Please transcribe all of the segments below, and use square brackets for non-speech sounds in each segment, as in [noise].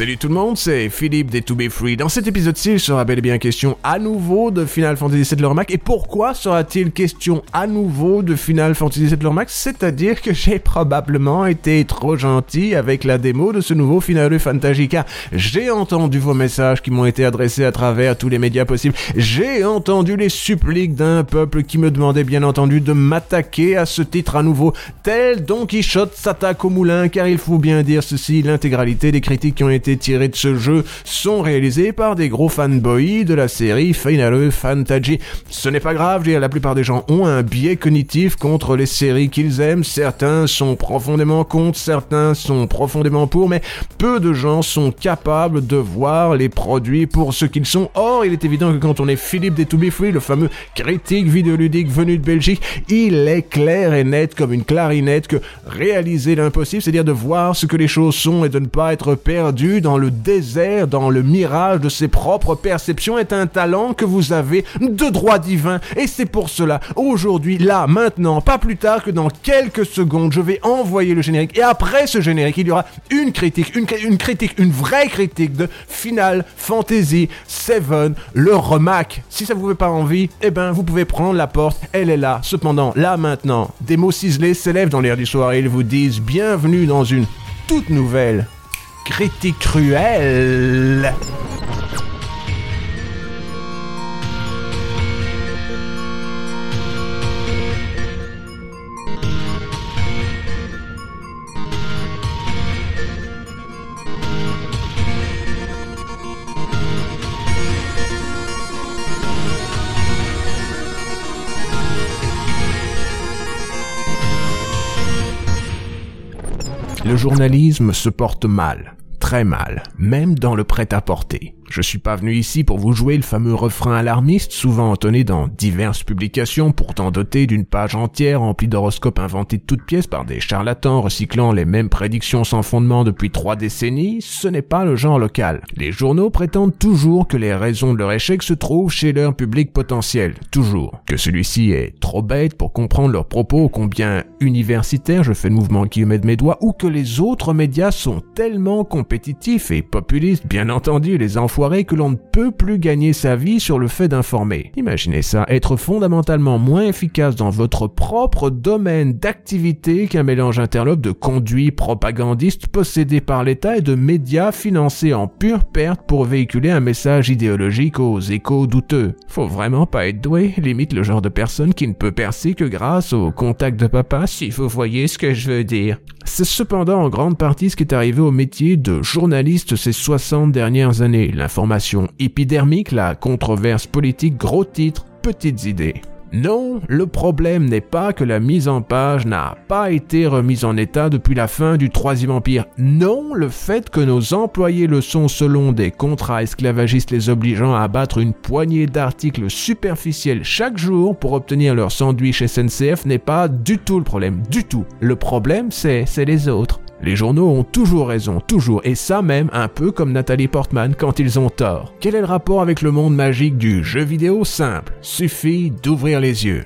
Salut tout le monde, c'est Philippe des To Be Free. Dans cet épisode-ci, il sera bel et bien question à nouveau de Final Fantasy VII Lore Max. Et pourquoi sera-t-il question à nouveau de Final Fantasy VII Lore Max C'est-à-dire que j'ai probablement été trop gentil avec la démo de ce nouveau Final Fantasy car j'ai entendu vos messages qui m'ont été adressés à travers tous les médias possibles. J'ai entendu les suppliques d'un peuple qui me demandait bien entendu de m'attaquer à ce titre à nouveau, tel Don Quichotte s'attaque au moulin car il faut bien dire ceci, l'intégralité des critiques qui ont été tirées de ce jeu sont réalisées par des gros fanboys de la série Final Fantasy. Ce n'est pas grave, la plupart des gens ont un biais cognitif contre les séries qu'ils aiment, certains sont profondément contre, certains sont profondément pour, mais peu de gens sont capables de voir les produits pour ce qu'ils sont. Or, il est évident que quand on est Philippe des To Be Free, le fameux critique vidéoludique venu de Belgique, il est clair et net comme une clarinette que réaliser l'impossible, c'est-à-dire de voir ce que les choses sont et de ne pas être perdu dans le désert, dans le mirage de ses propres perceptions, est un talent que vous avez de droit divin. Et c'est pour cela, aujourd'hui, là, maintenant, pas plus tard que dans quelques secondes, je vais envoyer le générique. Et après ce générique, il y aura une critique, une, critique, une vraie critique de Final Fantasy VII, le remake. Si ça vous fait pas envie, eh ben, vous pouvez prendre la porte, elle est là. Cependant, là, maintenant, des mots ciselés s'élèvent dans l'air du soir et ils vous disent bienvenue dans une toute nouvelle critique cruelle. Journalisme se porte mal, très mal, même dans le prêt-à-porter. Je suis pas venu ici pour vous jouer le fameux refrain alarmiste souvent entonné dans diverses publications pourtant doté d'une page entière remplie d'horoscopes inventés de toutes pièces par des charlatans recyclant les mêmes prédictions sans fondement depuis trois décennies, ce n'est pas le genre local. Les journaux prétendent toujours que les raisons de leur échec se trouvent chez leur public potentiel, toujours. Que celui-ci est trop bête pour comprendre leurs propos combien universitaires, je fais le mouvement qui met de mes doigts, ou que les autres médias sont tellement compétitifs et populistes, bien entendu, les enfants que l'on ne peut plus gagner sa vie sur le fait d'informer. Imaginez ça, être fondamentalement moins efficace dans votre propre domaine d'activité qu'un mélange interlope de conduits propagandistes possédés par l'État et de médias financés en pure perte pour véhiculer un message idéologique aux échos douteux. Faut vraiment pas être doué, limite le genre de personne qui ne peut percer que grâce au contact de papa, si vous voyez ce que je veux dire. C'est cependant en grande partie ce qui est arrivé au métier de journaliste ces 60 dernières années. L'information épidermique, la controverse politique, gros titres, petites idées. Non, le problème n'est pas que la mise en page n'a pas été remise en état depuis la fin du Troisième Empire. Non, le fait que nos employés le sont selon des contrats esclavagistes les obligeant à abattre une poignée d'articles superficiels chaque jour pour obtenir leur sandwich SNCF n'est pas du tout le problème, du tout. Le problème, c'est, c'est les autres. Les journaux ont toujours raison, toujours, et ça même un peu comme Nathalie Portman quand ils ont tort. Quel est le rapport avec le monde magique du jeu vidéo simple? Suffit d'ouvrir les yeux.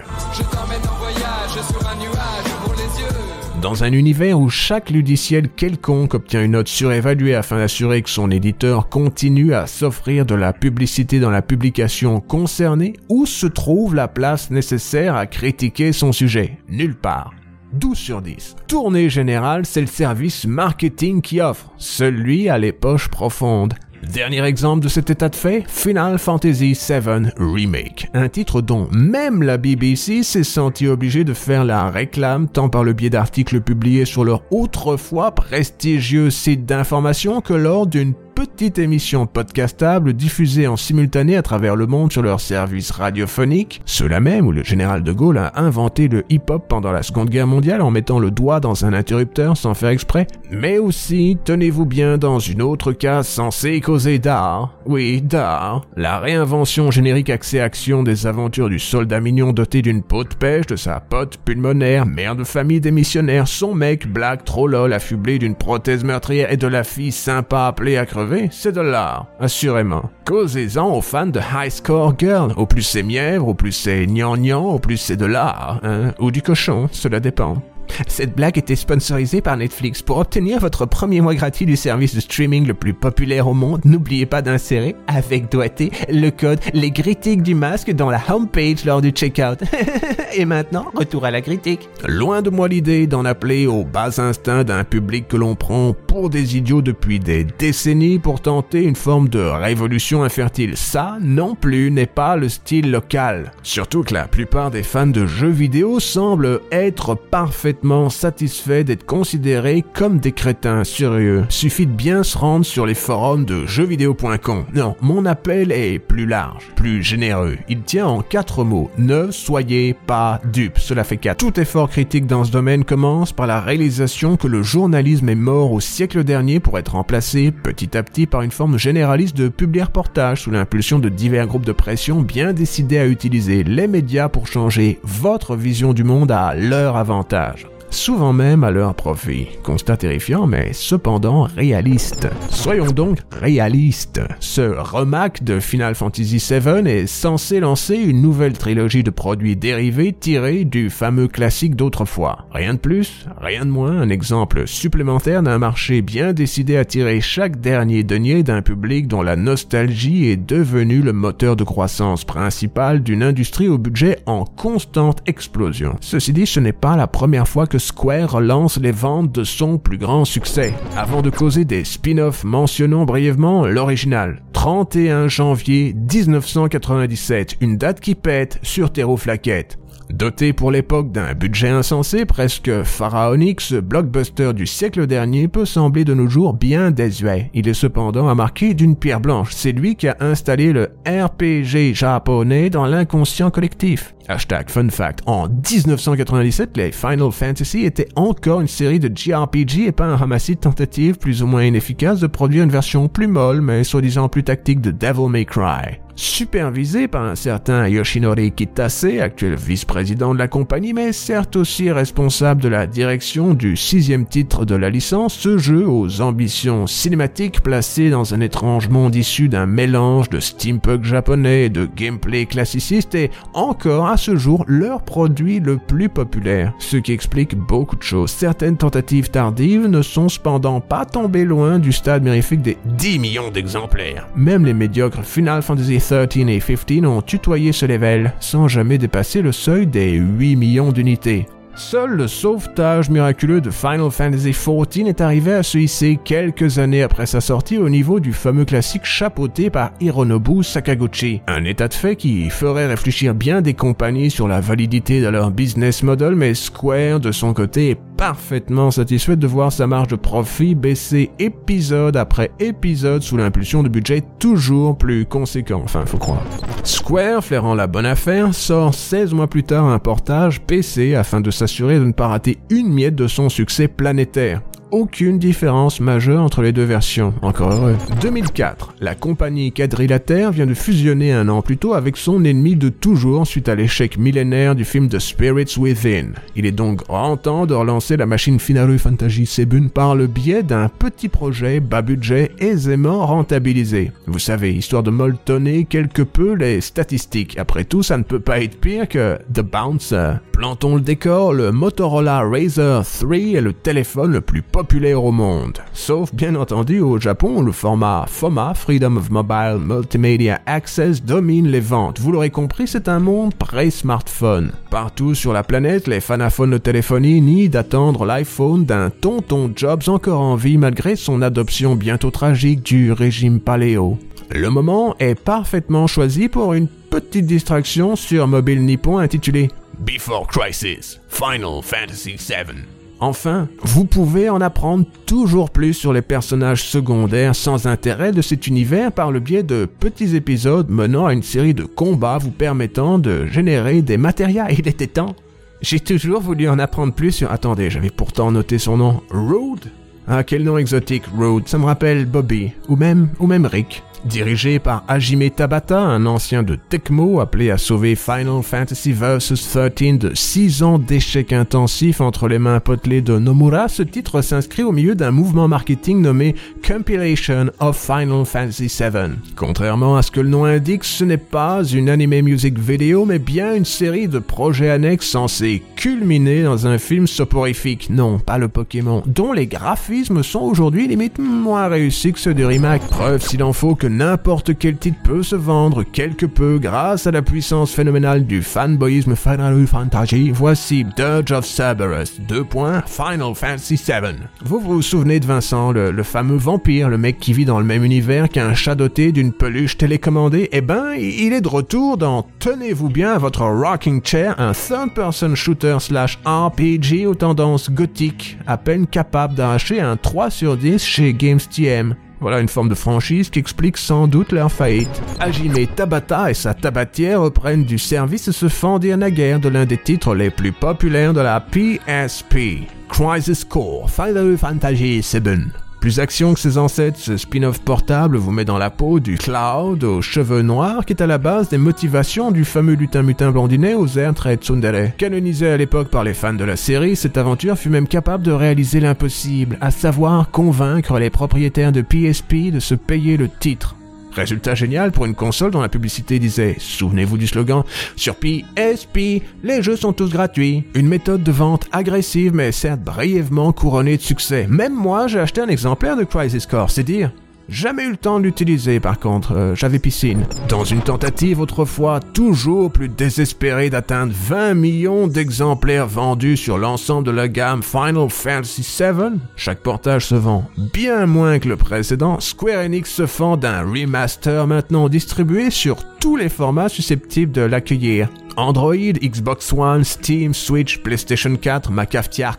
Dans un univers où chaque ludiciel quelconque obtient une note surévaluée afin d'assurer que son éditeur continue à s'offrir de la publicité dans la publication concernée, où se trouve la place nécessaire à critiquer son sujet? Nulle part. 12 sur 10. Tournée générale, c'est le service marketing qui offre, celui à les poches profondes. Dernier exemple de cet état de fait, Final Fantasy VII Remake, un titre dont même la BBC s'est sentie obligée de faire la réclame tant par le biais d'articles publiés sur leur autrefois prestigieux site d'information que lors d'une petite émission podcastable diffusée en simultané à travers le monde sur leur service radiophonique, ceux-là même où le général de Gaulle a inventé le hip-hop pendant la Seconde Guerre mondiale en mettant le doigt dans un interrupteur sans faire exprès, mais aussi, tenez-vous bien, dans une autre case censée causer d'art, oui, d'art, la réinvention générique accès-action des aventures du soldat mignon doté d'une peau de pêche, de sa pote pulmonaire, mère de famille démissionnaire, son mec, black, trop lol, affublé d'une prothèse meurtrière et de la fille sympa appelée à c'est de l'art, assurément. Causez-en aux fans de High Score Girl. Au plus c'est mièvre, au plus c'est gnangnan, au plus c'est de l'art, hein, ou du cochon, cela dépend. Cette blague était sponsorisée par Netflix. Pour obtenir votre premier mois gratuit du service de streaming le plus populaire au monde, n'oubliez pas d'insérer, avec doigté, le code Les Critiques du Masque dans la homepage lors du checkout. [laughs] Et maintenant, retour à la critique. Loin de moi l'idée d'en appeler au bas instinct d'un public que l'on prend pour des idiots depuis des décennies pour tenter une forme de révolution infertile. Ça, non plus, n'est pas le style local. Surtout que la plupart des fans de jeux vidéo semblent être parfaitement satisfaits d'être considérés comme des crétins sérieux. Suffit de bien se rendre sur les forums de jeuxvideo.com. Non, mon appel est plus large, plus généreux. Il tient en quatre mots. Ne soyez pas dupes. Cela fait quatre. Tout effort critique dans ce domaine commence par la réalisation que le journalisme est mort au siècle dernier pour être remplacé petit à petit par une forme généraliste de public reportage sous l'impulsion de divers groupes de pression bien décidés à utiliser les médias pour changer votre vision du monde à leur avantage souvent même à leur profit. Constat terrifiant, mais cependant réaliste. Soyons donc réalistes. Ce remake de Final Fantasy VII est censé lancer une nouvelle trilogie de produits dérivés tirés du fameux classique d'autrefois. Rien de plus, rien de moins, un exemple supplémentaire d'un marché bien décidé à tirer chaque dernier denier d'un public dont la nostalgie est devenue le moteur de croissance principal d'une industrie au budget en constante explosion. Ceci dit, ce n'est pas la première fois que Square relance les ventes de son plus grand succès. Avant de causer des spin-offs, mentionnons brièvement l'original. 31 janvier 1997, une date qui pète sur Terreau Flaquette. Doté pour l'époque d'un budget insensé, presque pharaonique, ce blockbuster du siècle dernier peut sembler de nos jours bien désuet. Il est cependant à marquer d'une pierre blanche. C'est lui qui a installé le RPG japonais dans l'inconscient collectif. Hashtag fun fact. En 1997, les Final Fantasy étaient encore une série de JRPG et pas un ramassis de tentatives plus ou moins inefficaces de produire une version plus molle mais soi-disant plus tactique de Devil May Cry supervisé par un certain Yoshinori Kitase, actuel vice-président de la compagnie, mais certes aussi responsable de la direction du sixième titre de la licence, ce jeu aux ambitions cinématiques placé dans un étrange monde issu d'un mélange de steampunk japonais et de gameplay classiciste est encore à ce jour leur produit le plus populaire, ce qui explique beaucoup de choses. Certaines tentatives tardives ne sont cependant pas tombées loin du stade mirifique des 10 millions d'exemplaires. Même les médiocres Final Fantasy 13 et 15 ont tutoyé ce level sans jamais dépasser le seuil des 8 millions d'unités. Seul le sauvetage miraculeux de Final Fantasy XIV est arrivé à se hisser quelques années après sa sortie au niveau du fameux classique chapeauté par Hironobu Sakaguchi. Un état de fait qui ferait réfléchir bien des compagnies sur la validité de leur business model, mais Square de son côté est parfaitement satisfait de voir sa marge de profit baisser épisode après épisode sous l'impulsion de budget toujours plus conséquent, enfin faut croire. Square, flairant la bonne affaire, sort 16 mois plus tard un portage PC afin de s'assurer de ne pas rater une miette de son succès planétaire aucune différence majeure entre les deux versions, encore heureux. 2004, la compagnie quadrilatère vient de fusionner un an plus tôt avec son ennemi de toujours suite à l'échec millénaire du film The Spirits Within. Il est donc grand temps de relancer la machine Finaru Fantasy Sebun par le biais d'un petit projet bas budget aisément rentabilisé. Vous savez, histoire de molletonner quelque peu les statistiques. Après tout, ça ne peut pas être pire que The Bouncer. Plantons le décor, le Motorola Razr 3 est le téléphone le plus populaire au monde. Sauf bien entendu au Japon, le format FOMA, Freedom of Mobile Multimedia Access, domine les ventes. Vous l'aurez compris, c'est un monde pré-smartphone. Partout sur la planète, les fanaphones de téléphonie nient d'attendre l'iPhone d'un tonton Jobs encore en vie malgré son adoption bientôt tragique du régime paléo. Le moment est parfaitement choisi pour une petite distraction sur mobile nippon intitulée Before Crisis, Final Fantasy VII. Enfin, vous pouvez en apprendre toujours plus sur les personnages secondaires sans intérêt de cet univers par le biais de petits épisodes menant à une série de combats vous permettant de générer des matérias. Il était temps. J'ai toujours voulu en apprendre plus sur... Attendez, j'avais pourtant noté son nom. Road Ah, quel nom exotique, Road. Ça me rappelle Bobby. Ou même, ou même Rick. Dirigé par Hajime Tabata, un ancien de Tecmo appelé à sauver Final Fantasy Vs 13 de 6 ans d'échecs intensifs entre les mains potelées de Nomura, ce titre s'inscrit au milieu d'un mouvement marketing nommé Compilation of Final Fantasy VII. Contrairement à ce que le nom indique, ce n'est pas une anime music video, mais bien une série de projets annexes censés culminer dans un film soporifique. Non, pas le Pokémon, dont les graphismes sont aujourd'hui limite moins réussis que ceux du remake. Preuve s'il en faut que n'importe quel titre peut se vendre quelque peu grâce à la puissance phénoménale du fanboyisme Final Fantasy. Voici Dirge of Cerberus, 2. Final Fantasy VII. Vous vous souvenez de Vincent, le, fameux vampire, le mec qui vit dans le même univers qu'un chat doté d'une peluche télécommandée? Eh ben, il est de retour dans Tenez-vous bien à votre rocking chair, un third-person shooter slash RPG aux tendances gothiques, à peine capable d'arracher un 3 sur 10 chez GamesTM. Voilà une forme de franchise qui explique sans doute leur faillite. Hajime Tabata et sa tabatière reprennent du service et se font dire naguère de l'un des titres les plus populaires de la PSP, Crisis Core Final Fantasy VII. Plus action que ses ancêtres, ce spin-off portable vous met dans la peau du Cloud aux cheveux noirs qui est à la base des motivations du fameux lutin mutin blondinet aux airs très tsundere. Canonisé à l'époque par les fans de la série, cette aventure fut même capable de réaliser l'impossible, à savoir convaincre les propriétaires de PSP de se payer le titre. Résultat génial pour une console dont la publicité disait, souvenez-vous du slogan, sur PSP, les jeux sont tous gratuits. Une méthode de vente agressive mais certes brièvement couronnée de succès. Même moi, j'ai acheté un exemplaire de Crisis Core, c'est dire. Jamais eu le temps de l'utiliser par contre, euh, j'avais piscine. Dans une tentative autrefois toujours plus désespérée d'atteindre 20 millions d'exemplaires vendus sur l'ensemble de la gamme Final Fantasy VII, chaque portage se vend bien moins que le précédent, Square Enix se fend d'un remaster maintenant distribué sur tous les formats susceptibles de l'accueillir. Android, Xbox One, Steam, Switch, PlayStation 4, ma cafetière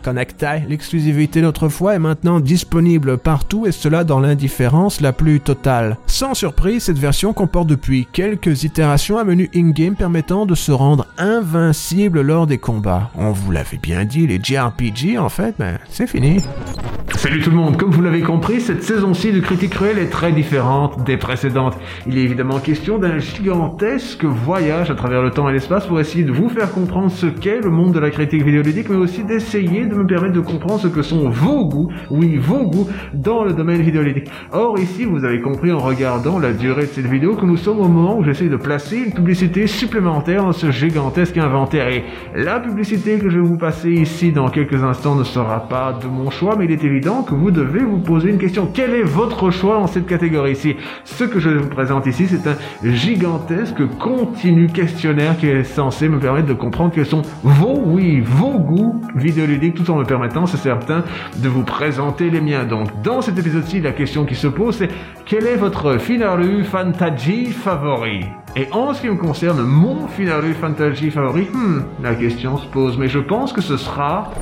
l'exclusivité d'autrefois est maintenant disponible partout et cela dans l'indifférence la plus totale. Sans surprise, cette version comporte depuis quelques itérations un menu in-game permettant de se rendre invincible lors des combats. On vous l'avait bien dit, les JRPG en fait, ben c'est fini. Salut tout le monde, comme vous l'avez compris, cette saison-ci de Critique Cruelle est très différente des précédentes. Il est évidemment question d'un gigantesque voyage à travers le temps et l'espace pour essayer de vous faire comprendre ce qu'est le monde de la critique vidéoludique, mais aussi d'essayer de me permettre de comprendre ce que sont vos goûts, oui, vos goûts, dans le domaine vidéoludique. Or, ici, vous avez compris en regardant la durée de cette vidéo que nous sommes au moment où j'essaie de placer une publicité supplémentaire dans ce gigantesque inventaire. Et la publicité que je vais vous passer ici dans quelques instants ne sera pas de mon choix, mais il est évident que vous devez vous poser une question. Quel est votre choix en cette catégorie ici Ce que je vous présente ici, c'est un gigantesque continu questionnaire qui est censé me permettre de comprendre quels sont vos, oui, vos goûts vidéoludiques, tout en me permettant, c'est certain, de vous présenter les miens. Donc, dans cet épisode-ci, la question qui se pose, c'est quel est votre Finaru Fantasy favori? Et en ce qui me concerne, mon Finaru Fantasy favori, hmm, la question se pose, mais je pense que ce sera...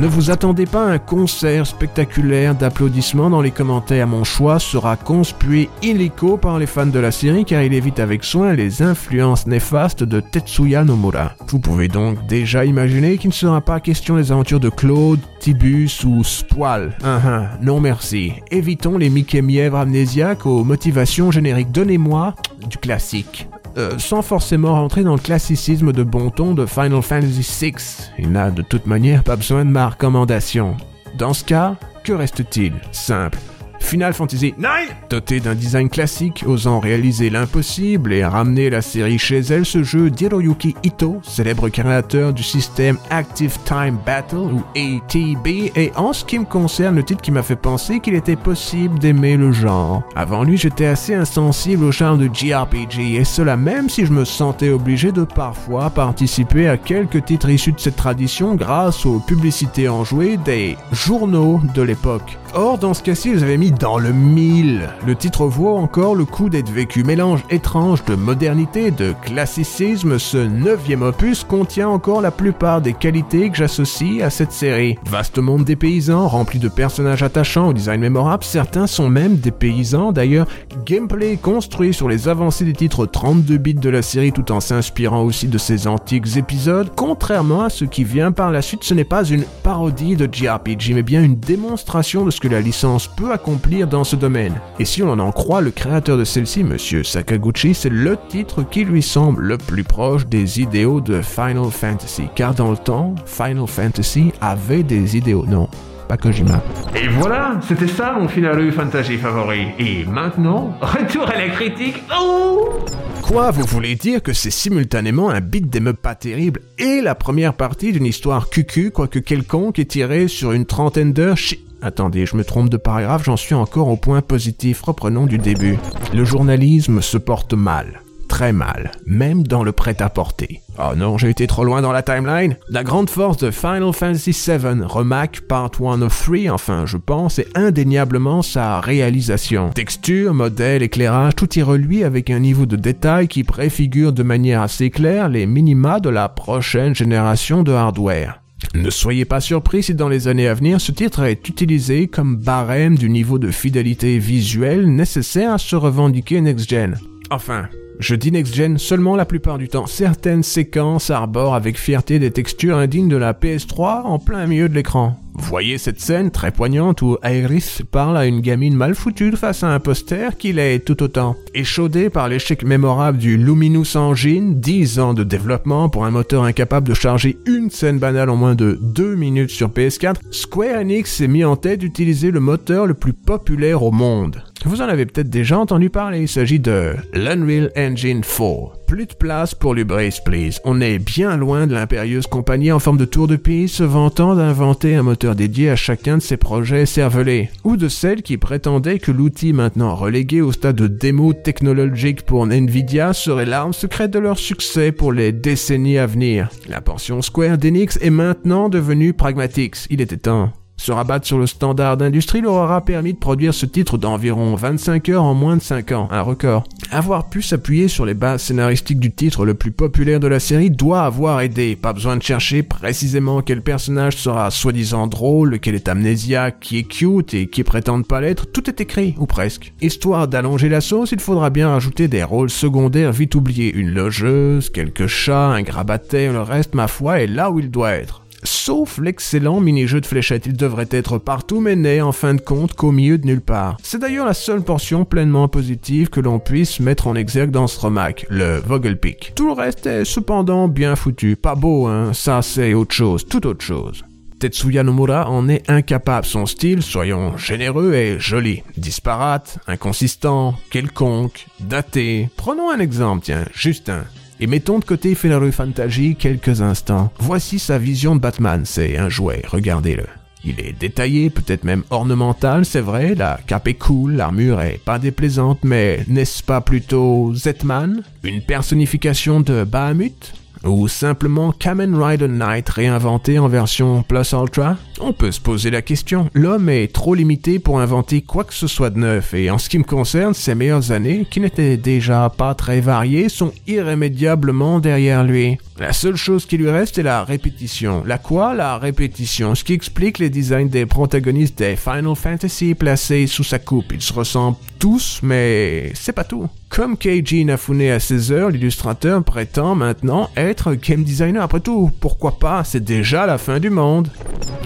Ne vous attendez pas à un concert spectaculaire d'applaudissements dans les commentaires. Mon choix sera conspué illico par les fans de la série car il évite avec soin les influences néfastes de Tetsuya Nomura. Vous pouvez donc déjà imaginer qu'il ne sera pas question des aventures de Claude, Tibus ou Spoil. Uh non merci. Évitons les Mickey mièvres amnésiaques aux motivations génériques. Donnez-moi du classique. Euh, sans forcément rentrer dans le classicisme de bon ton de Final Fantasy VI. Il n'a de toute manière pas besoin de ma recommandation. Dans ce cas, que reste-t-il? Simple. Final Fantasy IX, doté d'un design classique, osant réaliser l'impossible et ramener la série chez elle, ce jeu d'Hiroyuki Ito, célèbre créateur du système Active Time Battle ou ATB, est en ce qui me concerne le titre qui m'a fait penser qu'il était possible d'aimer le genre. Avant lui, j'étais assez insensible au charme de JRPG, et cela même si je me sentais obligé de parfois participer à quelques titres issus de cette tradition grâce aux publicités enjouées des journaux de l'époque. Or, dans ce cas-ci, vous avez mis dans le mille. Le titre vaut encore le coup d'être vécu. Mélange étrange de modernité de classicisme, ce neuvième opus contient encore la plupart des qualités que j'associe à cette série. Vaste monde des paysans, rempli de personnages attachants au design mémorable, certains sont même des paysans. D'ailleurs, gameplay construit sur les avancées des titres 32 bits de la série tout en s'inspirant aussi de ces antiques épisodes. Contrairement à ce qui vient par la suite, ce n'est pas une parodie de JRPG, mais bien une démonstration de ce que la licence peut accomplir dans ce domaine. Et si on en croit le créateur de celle-ci, Monsieur Sakaguchi, c'est le titre qui lui semble le plus proche des idéaux de Final Fantasy. Car dans le temps, Final Fantasy avait des idéaux, non pas Kojima. Et voilà, c'était ça mon Final Fantasy favori. Et maintenant, retour à la critique. Oh Quoi, vous voulez dire que c'est simultanément un beat des pas terrible et la première partie d'une histoire cucu, quoique quelconque, est tirée sur une trentaine d'heures? Chi... Attendez, je me trompe de paragraphe, j'en suis encore au point positif, reprenons du début. Le journalisme se porte mal très mal, même dans le prêt-à-porter. Oh non, j'ai été trop loin dans la timeline. La grande force de Final Fantasy VII Remake Part 1 of 3, enfin je pense, est indéniablement sa réalisation. Texture, modèle, éclairage, tout y reluit avec un niveau de détail qui préfigure de manière assez claire les minima de la prochaine génération de hardware. Ne soyez pas surpris si dans les années à venir ce titre est utilisé comme barème du niveau de fidélité visuelle nécessaire à se revendiquer next-gen. Enfin, je dis next-gen seulement la plupart du temps. Certaines séquences arborent avec fierté des textures indignes de la PS3 en plein milieu de l'écran. Voyez cette scène très poignante où Iris parle à une gamine mal foutue face à un poster qui l'est tout autant. Échaudé par l'échec mémorable du Luminous Engine, 10 ans de développement pour un moteur incapable de charger une scène banale en moins de 2 minutes sur PS4, Square Enix s'est mis en tête d'utiliser le moteur le plus populaire au monde. Vous en avez peut-être déjà entendu parler, il s'agit de l'Unreal Engine 4 plus de place pour l'Ubris, please. On est bien loin de l'impérieuse compagnie en forme de tour de pays se vantant d'inventer un moteur dédié à chacun de ses projets cervelés. Ou de celle qui prétendait que l'outil maintenant relégué au stade de démo technologique pour Nvidia serait l'arme secrète de leur succès pour les décennies à venir. La portion Square d'Enix est maintenant devenue Pragmatix. Il était temps. Se rabattre sur le standard d'industrie leur aura permis de produire ce titre d'environ 25 heures en moins de 5 ans, un record. Avoir pu s'appuyer sur les bases scénaristiques du titre le plus populaire de la série doit avoir aidé. Pas besoin de chercher précisément quel personnage sera soi-disant drôle, quel est amnésiaque, qui est cute et qui prétend pas l'être, tout est écrit, ou presque. Histoire d'allonger la sauce, il faudra bien rajouter des rôles secondaires vite oubliés. Une logeuse, quelques chats, un grabataire, le reste, ma foi, est là où il doit être. Sauf l'excellent mini-jeu de fléchettes, il devrait être partout mais n'est en fin de compte qu'au milieu de nulle part. C'est d'ailleurs la seule portion pleinement positive que l'on puisse mettre en exergue dans ce remake, le Vogelpick. Tout le reste est cependant bien foutu, pas beau hein, ça c'est autre chose, tout autre chose. Tetsuya Nomura en est incapable. Son style, soyons généreux, est joli. Disparate, inconsistant, quelconque, daté. Prenons un exemple, tiens, juste un. Et mettons de côté Final Fantasy quelques instants. Voici sa vision de Batman, c'est un jouet, regardez-le. Il est détaillé, peut-être même ornemental, c'est vrai, la cape est cool, l'armure est pas déplaisante, mais n'est-ce pas plutôt Z-Man Une personnification de Bahamut? Ou simplement Kamen Rider Knight réinventé en version Plus Ultra? On peut se poser la question. L'homme est trop limité pour inventer quoi que ce soit de neuf, et en ce qui me concerne, ses meilleures années, qui n'étaient déjà pas très variées, sont irrémédiablement derrière lui. La seule chose qui lui reste est la répétition. La quoi? La répétition, ce qui explique les designs des protagonistes des Final Fantasy placés sous sa coupe. Ils se ressemblent tous, mais c'est pas tout. Comme Keiji Inafune à 16 heures, l'illustrateur prétend maintenant être game designer. Après tout, pourquoi pas? C'est déjà la fin du monde.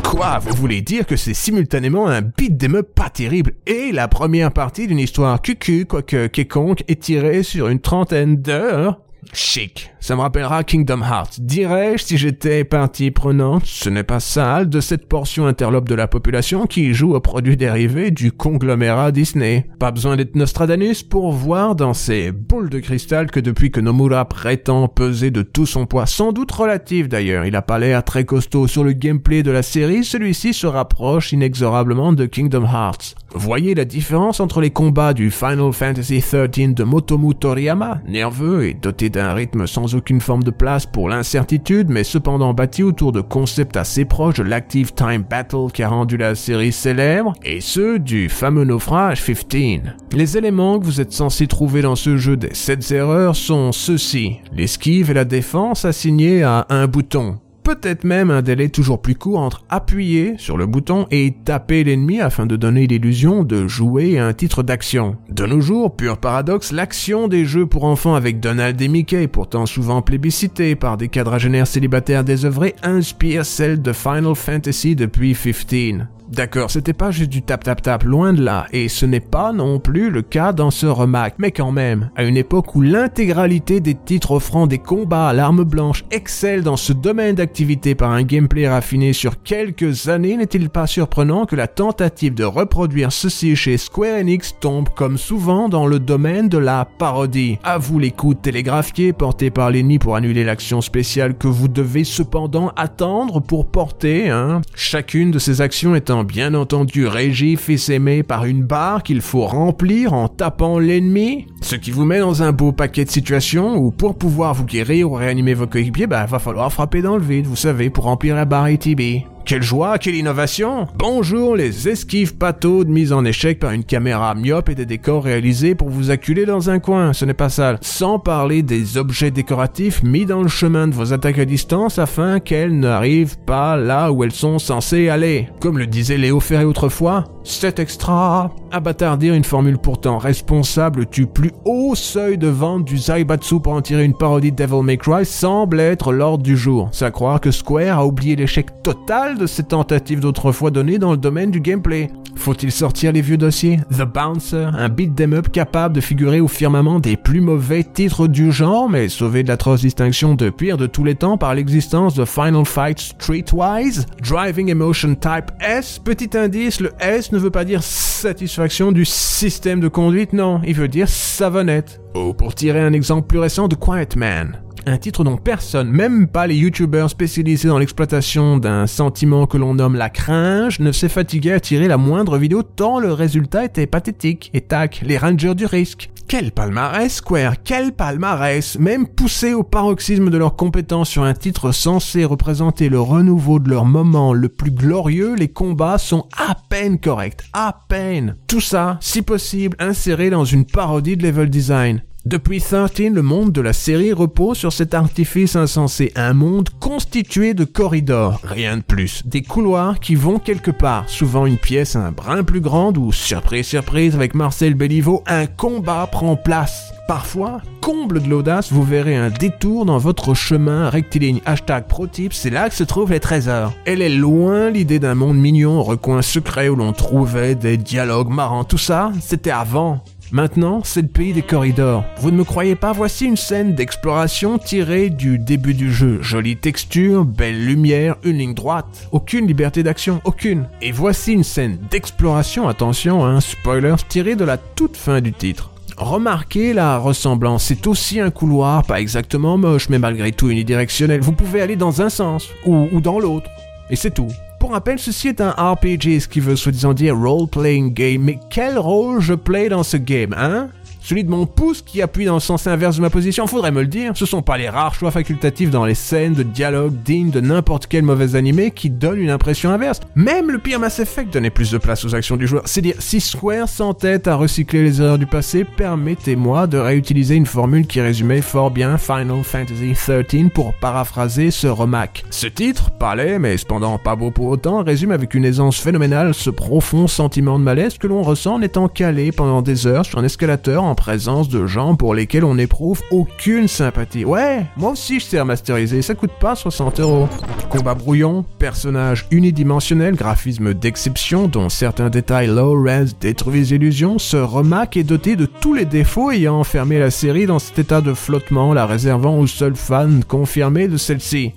Quoi? Vous voulez dire que c'est simultanément un beat des pas terrible? Et la première partie d'une histoire cucu, quoique quelconque, est tirée sur une trentaine d'heures? Chic. Ça me rappellera Kingdom Hearts. Dirais-je si j'étais partie prenante, ce n'est pas sale, de cette portion interlope de la population qui joue aux produits dérivés du conglomérat Disney. Pas besoin d'être Nostradamus pour voir dans ces boules de cristal que depuis que Nomura prétend peser de tout son poids, sans doute relatif d'ailleurs, il a pas l'air très costaud sur le gameplay de la série, celui-ci se rapproche inexorablement de Kingdom Hearts. Voyez la différence entre les combats du Final Fantasy XIII de Motomu Toriyama, nerveux et doté d'un rythme sans aucune forme de place pour l'incertitude, mais cependant bâti autour de concepts assez proches de l'Active Time Battle qui a rendu la série célèbre, et ceux du fameux naufrage 15. Les éléments que vous êtes censés trouver dans ce jeu des 7 erreurs sont ceux-ci, l'esquive et la défense assignés à un bouton, peut-être même un délai toujours plus court entre appuyer sur le bouton et taper l'ennemi afin de donner l'illusion de jouer un titre d'action. De nos jours, pur paradoxe, l'action des jeux pour enfants avec Donald et Mickey, pourtant souvent plébiscités par des quadragénaires célibataires désœuvrés, inspire celle de Final Fantasy depuis 15. D'accord, c'était pas juste du tap-tap-tap, loin de là, et ce n'est pas non plus le cas dans ce remake, mais quand même, à une époque où l'intégralité des titres offrant des combats à l'arme blanche excelle dans ce domaine d'activité par un gameplay raffiné sur quelques années, n'est-il pas surprenant que la tentative de reproduire ceci chez Square Enix tombe comme souvent dans le domaine de la parodie? À vous les coups télégraphiés portés par l'ennemi pour annuler l'action spéciale que vous devez cependant attendre pour porter, hein. Chacune de ces actions étant bien entendu régie, fils aimé par une barre qu'il faut remplir en tapant l'ennemi, ce qui vous met dans un beau paquet de situations où pour pouvoir vous guérir ou réanimer vos coéquipiers, bah va falloir frapper dans le vide, vous savez, pour remplir la barre ATB. Quelle joie, quelle innovation Bonjour les esquives de mise en échec par une caméra myope et des décors réalisés pour vous acculer dans un coin, ce n'est pas ça. Sans parler des objets décoratifs mis dans le chemin de vos attaques à distance afin qu'elles n'arrivent pas là où elles sont censées aller. Comme le disait Léo Ferré autrefois, c'est extra Abattardir une formule pourtant responsable du plus haut seuil de vente du Zaibatsu pour en tirer une parodie de Devil May Cry semble être l'ordre du jour. C'est à croire que Square a oublié l'échec total de ses tentatives d'autrefois données dans le domaine du gameplay. Faut-il sortir les vieux dossiers? The Bouncer, un beat them up capable de figurer au firmament des plus mauvais titres du genre, mais sauvé de l'atroce distinction de pire de tous les temps par l'existence de Final Fight Streetwise? Driving Emotion Type S, petit indice, le S ne veut pas dire satisfaction du système de conduite, non, il veut dire savonnette. Ou pour tirer un exemple plus récent de Quiet Man. Un titre dont personne, même pas les youtubeurs spécialisés dans l'exploitation d'un sentiment que l'on nomme la cringe, ne s'est fatigué à tirer la moindre vidéo tant le résultat était pathétique. Et tac, les rangers du risque. Quel palmarès, Square, quel palmarès Même poussés au paroxysme de leurs compétences sur un titre censé représenter le renouveau de leur moment le plus glorieux, les combats sont à peine corrects, à peine. Tout ça, si possible, inséré dans une parodie de level design. Depuis 13, le monde de la série repose sur cet artifice insensé, un monde constitué de corridors, rien de plus, des couloirs qui vont quelque part, souvent une pièce un brin plus grande où, surprise surprise avec Marcel Belliveau, un combat prend place. Parfois, comble de l'audace, vous verrez un détour dans votre chemin rectiligne. Hashtag ProTip, c'est là que se trouvent les trésors. Elle est loin l'idée d'un monde mignon, recoin secret où l'on trouvait des dialogues marrants. Tout ça, c'était avant. Maintenant, c'est le pays des corridors. Vous ne me croyez pas Voici une scène d'exploration tirée du début du jeu. Jolie texture, belle lumière, une ligne droite. Aucune liberté d'action, aucune. Et voici une scène d'exploration, attention, un hein, spoiler, tirée de la toute fin du titre. Remarquez la ressemblance, c'est aussi un couloir, pas exactement moche, mais malgré tout unidirectionnel. Vous pouvez aller dans un sens, ou dans l'autre. Et c'est tout. Pour rappel, ceci est un RPG, ce qui veut soi-disant dire role-playing game. Mais quel rôle je play dans ce game, hein? Celui de mon pouce qui appuie dans le sens inverse de ma position, faudrait me le dire. Ce sont pas les rares choix facultatifs dans les scènes de dialogue dignes de n'importe quel mauvais animé qui donnent une impression inverse. Même le pire Mass Effect donnait plus de place aux actions du joueur. C'est dire, si Square s'entête à recycler les erreurs du passé, permettez-moi de réutiliser une formule qui résumait fort bien Final Fantasy XIII pour paraphraser ce remake. Ce titre, palais, mais cependant pas beau pour autant, résume avec une aisance phénoménale ce profond sentiment de malaise que l'on ressent en étant calé pendant des heures sur un escalateur en présence de gens pour lesquels on n'éprouve aucune sympathie. Ouais, moi aussi je sais remasteriser, ça coûte pas 60 euros. Combat brouillon, personnage unidimensionnel, graphisme d'exception dont certains détails low-res détruisent l'illusion, ce remake est doté de tous les défauts ayant enfermé la série dans cet état de flottement, la réservant aux seuls fans confirmés de celle-ci.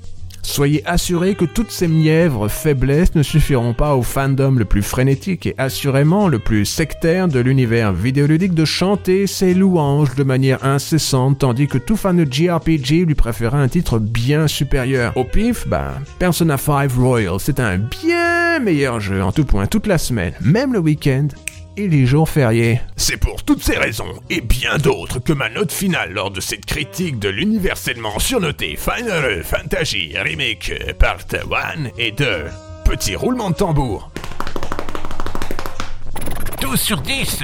Soyez assurés que toutes ces mièvres faiblesses ne suffiront pas au fandom le plus frénétique et assurément le plus sectaire de l'univers vidéoludique de chanter ses louanges de manière incessante tandis que tout fan de JRPG lui préférera un titre bien supérieur. Au pif, ben, Persona 5 Royal, c'est un bien meilleur jeu en tout point toute la semaine, même le week-end et les jours fériés. C'est pour toutes ces raisons, et bien d'autres, que ma note finale lors de cette critique de l'universellement surnoté Final Fantasy Remake Part 1 est de... Petit roulement de tambour. 12 sur 10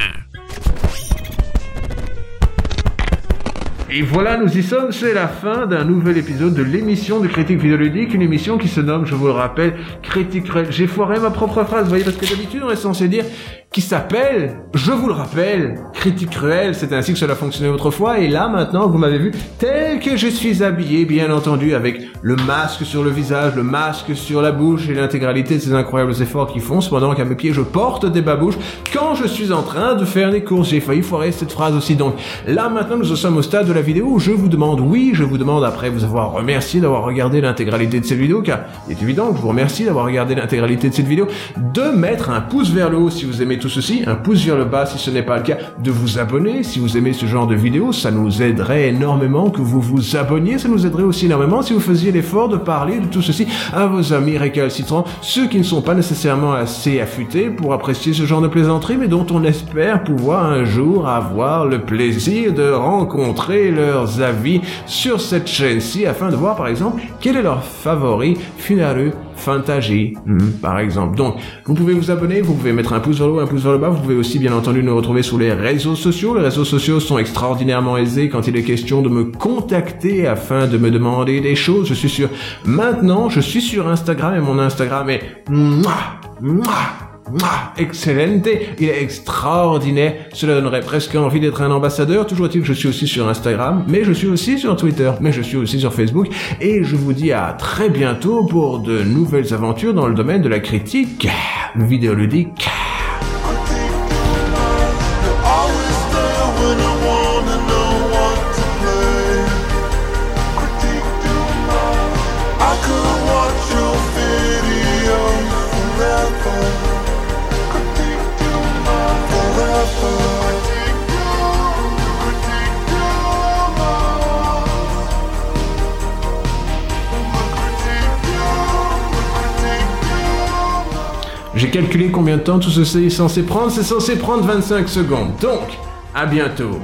Et voilà, nous y sommes, c'est la fin d'un nouvel épisode de l'émission de Critique Vidéoludique, une émission qui se nomme, je vous le rappelle, Critique. J'ai foiré ma propre phrase, vous voyez, parce que d'habitude on est censé dire qui s'appelle, je vous le rappelle, Critique Cruel, c'est ainsi que cela fonctionnait autrefois, et là maintenant vous m'avez vu tel que je suis habillé, bien entendu, avec le masque sur le visage, le masque sur la bouche et l'intégralité de ces incroyables efforts qui font, cependant qu'à mes pieds je porte des babouches quand je suis en train de faire des courses. J'ai failli foirer cette phrase aussi, donc là maintenant nous en sommes au stade de la vidéo où je vous demande, oui, je vous demande après vous avoir remercié d'avoir regardé l'intégralité de cette vidéo, car il est évident que je vous remercie d'avoir regardé l'intégralité de cette vidéo, de mettre un pouce vers le haut si vous aimez tout ceci, un pouce vers le bas si ce n'est pas le cas, de vous abonner si vous aimez ce genre de vidéos, ça nous aiderait énormément que vous vous abonniez, ça nous aiderait aussi énormément si vous faisiez l'effort de parler de tout ceci à vos amis récalcitrants, ceux qui ne sont pas nécessairement assez affûtés pour apprécier ce genre de plaisanterie, mais dont on espère pouvoir un jour avoir le plaisir de rencontrer leurs avis sur cette chaîne-ci afin de voir par exemple quel est leur favori Finaru Fantasy, hmm, par exemple. Donc, vous pouvez vous abonner, vous pouvez mettre un pouce vers le haut, un pouce vers le bas, vous pouvez aussi bien entendu nous retrouver sur les réseaux sociaux. Les réseaux sociaux sont extraordinairement aisés quand il est question de me contacter afin de me demander des choses. Je suis sur maintenant, je suis sur Instagram et mon Instagram est excellente, il est extraordinaire. Cela donnerait presque envie d'être un ambassadeur. Toujours est-il que je suis aussi sur Instagram, mais je suis aussi sur Twitter, mais je suis aussi sur Facebook. Et je vous dis à très bientôt pour de nouvelles aventures dans le domaine de la critique vidéoludique. Combien de temps tout ceci est censé prendre. C'est censé prendre 25 secondes. Donc, à bientôt.